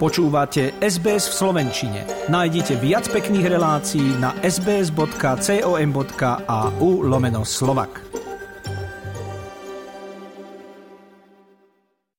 Počúvate SBS v Slovenčine. Nájdite viac pekných relácií na sbs.com.au lomeno slovak.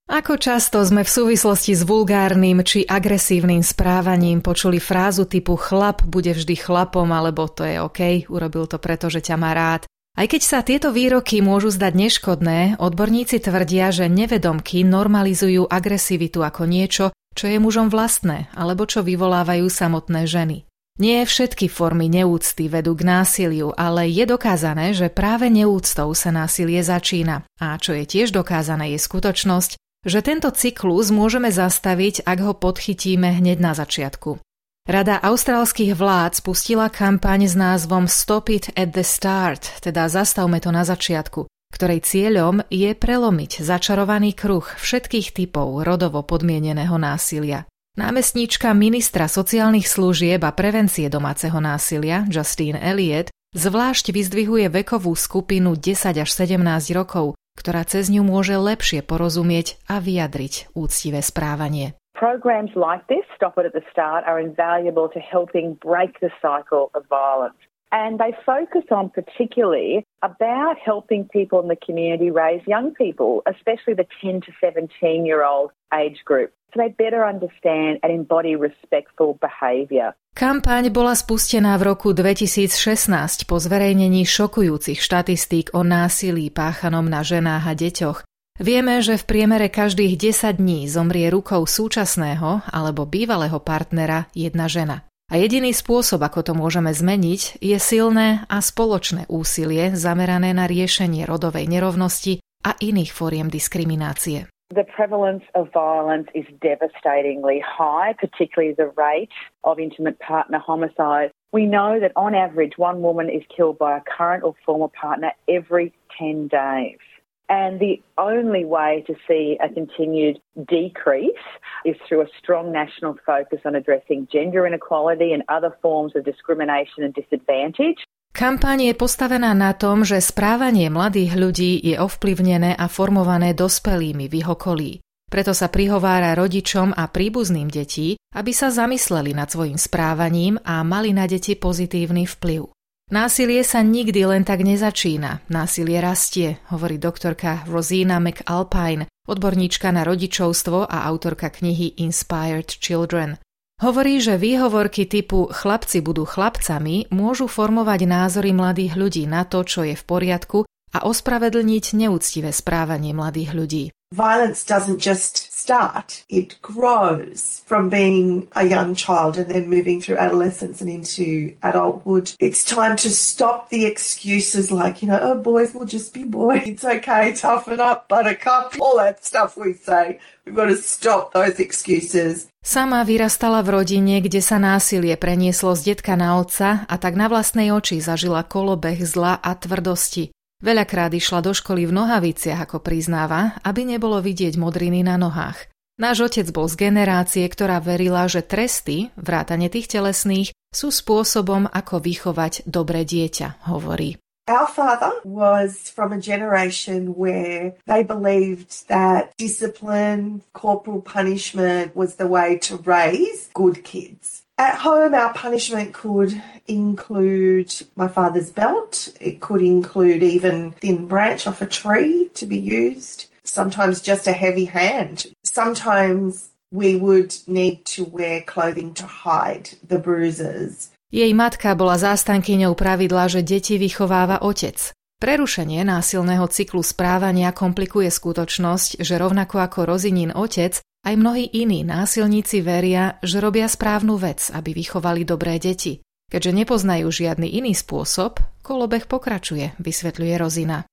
Ako často sme v súvislosti s vulgárnym či agresívnym správaním počuli frázu typu chlap bude vždy chlapom alebo to je OK, urobil to preto, že ťa má rád. Aj keď sa tieto výroky môžu zdať neškodné, odborníci tvrdia, že nevedomky normalizujú agresivitu ako niečo, čo je mužom vlastné alebo čo vyvolávajú samotné ženy. Nie všetky formy neúcty vedú k násiliu, ale je dokázané, že práve neúctou sa násilie začína. A čo je tiež dokázané je skutočnosť, že tento cyklus môžeme zastaviť, ak ho podchytíme hneď na začiatku. Rada austrálskych vlád spustila kampaň s názvom Stop it at the start, teda zastavme to na začiatku, ktorej cieľom je prelomiť začarovaný kruh všetkých typov rodovo podmieneného násilia. Námestníčka ministra sociálnych služieb a prevencie domáceho násilia Justine Elliot zvlášť vyzdvihuje vekovú skupinu 10 až 17 rokov, ktorá cez ňu môže lepšie porozumieť a vyjadriť úctivé správanie. Programs like this, Stop It at the Start, are invaluable to helping break the cycle of violence. And they focus on particularly about helping people in the community raise young people, especially the 10 to 17 year old age group, so they better understand and embody respectful behaviour. Kampaň bola spustená v roku 2016 po zverejnení šokujúcich štatistík o násilí páchanom na ženách a deťoch. Vieme, že v priemere každých 10 dní zomrie rukou súčasného alebo bývalého partnera jedna žena. A jediný spôsob, ako to môžeme zmeniť, je silné a spoločné úsilie zamerané na riešenie rodovej nerovnosti a iných fóriem diskriminácie. The prevalence of violence is devastatingly high, particularly the rate of intimate partner homicide. We know that on average, one woman is killed by a current or former partner every 10 days. And the only way to see a continued decrease is through a strong national focus on addressing gender inequality and other forms of discrimination and disadvantage. Kampaň je postavená na tom, že správanie mladých ľudí je ovplyvnené a formované dospelými v ich okolí. Preto sa prihovára rodičom a príbuzným detí, aby sa zamysleli nad svojim správaním a mali na deti pozitívny vplyv. Násilie sa nikdy len tak nezačína. Násilie rastie, hovorí doktorka Rosina McAlpine, odborníčka na rodičovstvo a autorka knihy Inspired Children. Hovorí, že výhovorky typu chlapci budú chlapcami môžu formovať názory mladých ľudí na to, čo je v poriadku a ospravedlniť neúctivé správanie mladých ľudí. Violence doesn't just start, it grows from being a young child and then moving through adolescence and into adulthood. It's time to stop the excuses like, you know, oh, boys will just be boys. It's okay, toughen up, buttercup, all that stuff we say. We've got to stop those excuses. Sama vyrastala v rodine, kde sa násilie prenieslo z detka na otca a tak na vlastnej oči zažila kolobeh zla a tvrdosti. Veľakrát išla do školy v nohaviciach, ako priznáva, aby nebolo vidieť modriny na nohách. Náš otec bol z generácie, ktorá verila, že tresty, vrátane tých telesných, sú spôsobom, ako vychovať dobré dieťa, hovorí. Our father was from a generation where they believed that discipline, corporal punishment was the way to raise good kids. At home, our punishment could include my father's belt. It could include even thin branch off a tree to be used. Sometimes just a heavy hand. Sometimes we would need to wear clothing to hide the bruises. Jej matka bola zástankyňou pravidla, že deti vychováva otec. Prerušenie násilného cyklu správania komplikuje skutočnosť, že rovnako ako Rozinín otec, aj mnohí iní násilníci veria, že robia správnu vec, aby vychovali dobré deti. Keďže nepoznajú žiadny iný spôsob, kolobeh pokračuje, vysvetľuje Rozina.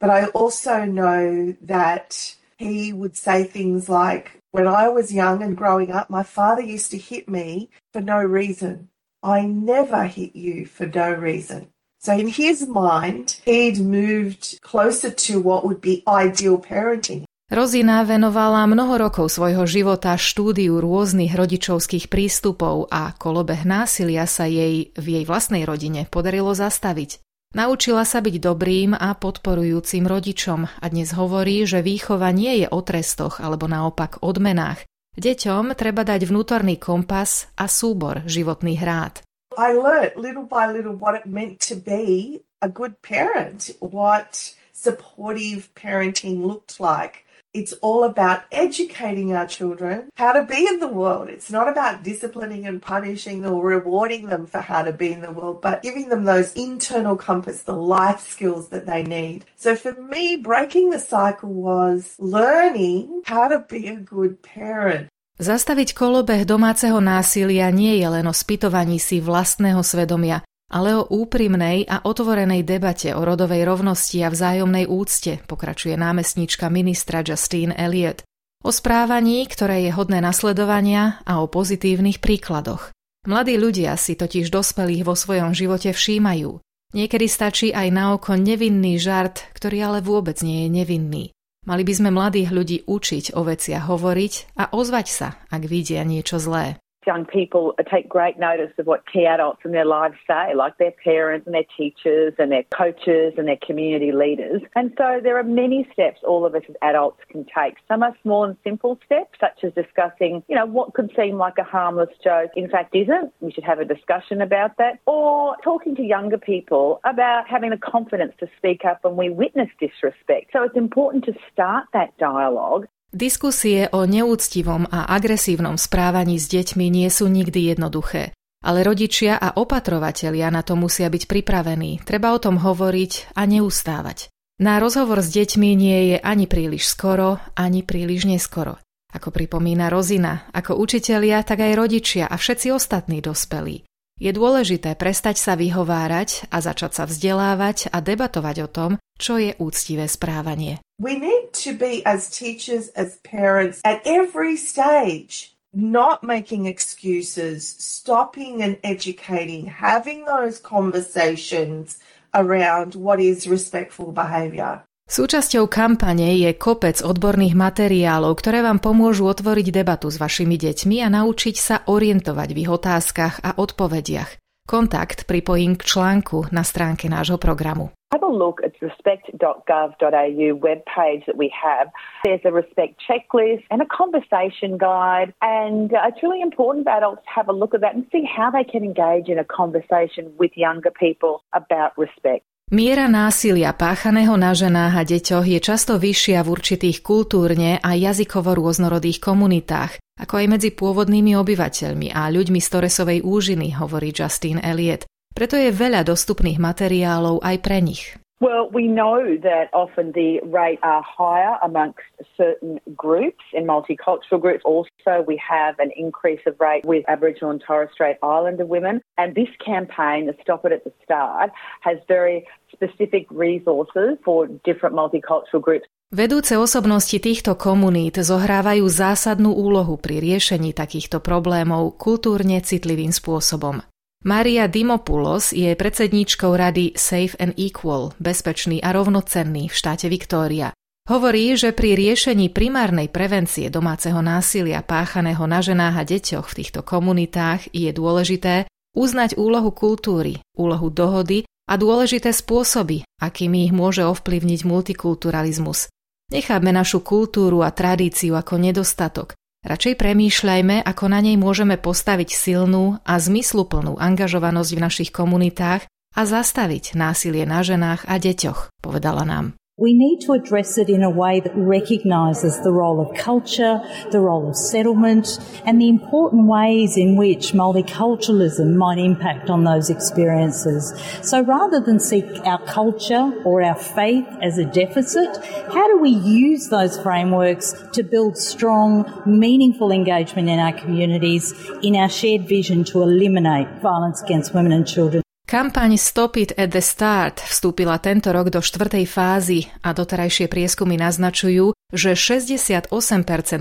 But I also know that he would say things like, when I was young and growing up, my father used to hit me for no reason. I never hit you for no reason. So in his mind, he'd moved closer to what would be ideal parenting. Rozina venovala mnoho rokov svojho života štúdiu rôznych rodičovských prístupov a kolobeh násilia sa jej v jej vlastnej rodine podarilo zastaviť. Naučila sa byť dobrým a podporujúcim rodičom a dnes hovorí, že výchova nie je o trestoch alebo naopak odmenách. Deťom treba dať vnútorný kompas a súbor životných rád. I learned little by little what it meant to be a good parent, what supportive parenting looked like. It's all about educating our children how to be in the world. It's not about disciplining and punishing or rewarding them for how to be in the world, but giving them those internal compass, the life skills that they need. So for me, breaking the cycle was learning how to be a good parent. Zastaviť kolobeh domáceho násilia nie je len o spytovaní si vlastného svedomia, ale o úprimnej a otvorenej debate o rodovej rovnosti a vzájomnej úcte, pokračuje námestníčka ministra Justine Elliot. O správaní, ktoré je hodné nasledovania a o pozitívnych príkladoch. Mladí ľudia si totiž dospelých vo svojom živote všímajú. Niekedy stačí aj na oko nevinný žart, ktorý ale vôbec nie je nevinný. Mali by sme mladých ľudí učiť o veciach hovoriť a ozvať sa, ak vidia niečo zlé. Young people take great notice of what key adults in their lives say, like their parents and their teachers and their coaches and their community leaders. And so there are many steps all of us as adults can take. Some are small and simple steps, such as discussing, you know, what could seem like a harmless joke, in fact isn't. We should have a discussion about that. Or talking to younger people about having the confidence to speak up when we witness disrespect. So it's important to start that dialogue Diskusie o neúctivom a agresívnom správaní s deťmi nie sú nikdy jednoduché. Ale rodičia a opatrovatelia na to musia byť pripravení. Treba o tom hovoriť a neustávať. Na rozhovor s deťmi nie je ani príliš skoro, ani príliš neskoro. Ako pripomína Rozina, ako učitelia, tak aj rodičia a všetci ostatní dospelí. Je dôležité prestať sa vyhovárať a začať sa vzdelávať a debatovať o tom, čo je úctivé správanie. We need to be as teachers, as parents, at every stage, not making excuses, stopping and educating, having those conversations around what is respectful behaviour. Súčasťou kampane je kopec odborných materiálov, ktoré vám pomôžu otvoriť debatu s vašimi deťmi a naučiť sa orientovať v ich otázkach a odpovediach. Kontakt pripojím k článku na stránke nášho programu. Have a look at the respect.gov.au webpage that we have. There's a respect checklist and a conversation guide, and uh, it's really important for adults to have a look at that and see how they can engage in a conversation with younger people about respect. Miera násilia páchaného na ženách a deťoch je často vyššia v určitých kultúrne a jazykovo rôznorodých komunitách, ako aj medzi pôvodnými obyvateľmi a ľuďmi z Toresovej úžiny, hovorí Justin Elliot. Preto je veľa dostupných materiálov aj pre nich. Well, we know that often the rates are higher amongst certain groups and multicultural groups. Also, we have an increase of rate with Aboriginal and Torres Strait Islander women. And this campaign, the Stop It at the Start, has very specific resources for different multicultural groups. Vedúce osobnosti týchto komunít zohrávajú zásadnú úlohu pri riešení takýchto problémov kultúrne citlivým spôsobom. Maria Dimopoulos je predsedníčkou rady Safe and Equal, bezpečný a rovnocenný v štáte Viktória. Hovorí, že pri riešení primárnej prevencie domáceho násilia páchaného na ženách a deťoch v týchto komunitách je dôležité uznať úlohu kultúry, úlohu dohody a dôležité spôsoby, akými ich môže ovplyvniť multikulturalizmus. Necháme našu kultúru a tradíciu ako nedostatok, Radšej premýšľajme, ako na nej môžeme postaviť silnú a zmysluplnú angažovanosť v našich komunitách a zastaviť násilie na ženách a deťoch, povedala nám. We need to address it in a way that recognises the role of culture, the role of settlement, and the important ways in which multiculturalism might impact on those experiences. So rather than seek our culture or our faith as a deficit, how do we use those frameworks to build strong, meaningful engagement in our communities in our shared vision to eliminate violence against women and children? Kampaň Stop It at the Start vstúpila tento rok do štvrtej fázy a doterajšie prieskumy naznačujú, že 68%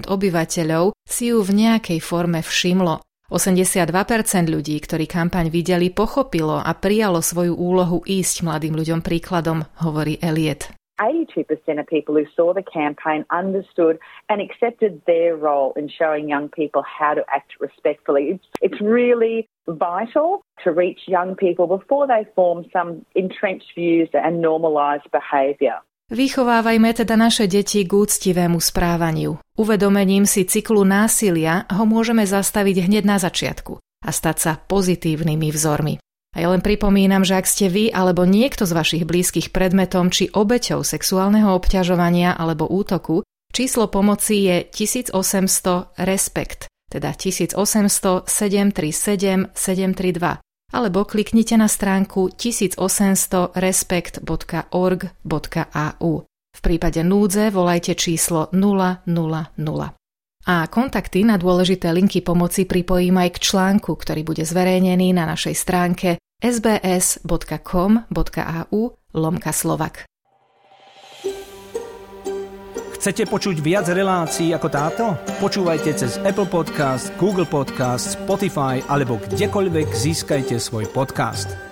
obyvateľov si ju v nejakej forme všimlo. 82% ľudí, ktorí kampaň videli, pochopilo a prijalo svoju úlohu ísť mladým ľuďom príkladom, hovorí Elliot. 82% of people who saw the campaign understood and accepted their role in showing young people how to act respectfully. It's, really vital to reach young people before they form some entrenched views and normalised behaviour. Vychovávajme teda naše deti k úctivému správaniu. Uvedomením si cyklu násilia ho môžeme zastaviť hneď na začiatku a stať sa pozitívnymi vzormi. A ja len pripomínam, že ak ste vy alebo niekto z vašich blízkych predmetom či obeťou sexuálneho obťažovania alebo útoku, číslo pomoci je 1800 RESPECT, teda 1800 737 732 alebo kliknite na stránku 1800respect.org.au. V prípade núdze volajte číslo 000. A kontakty na dôležité linky pomoci pripojím aj k článku, ktorý bude zverejnený na našej stránke sbs.com.au lomka slovak. Chcete počuť viac relácií ako táto? Počúvajte cez Apple Podcast, Google Podcast, Spotify alebo kdekoľvek získajte svoj podcast.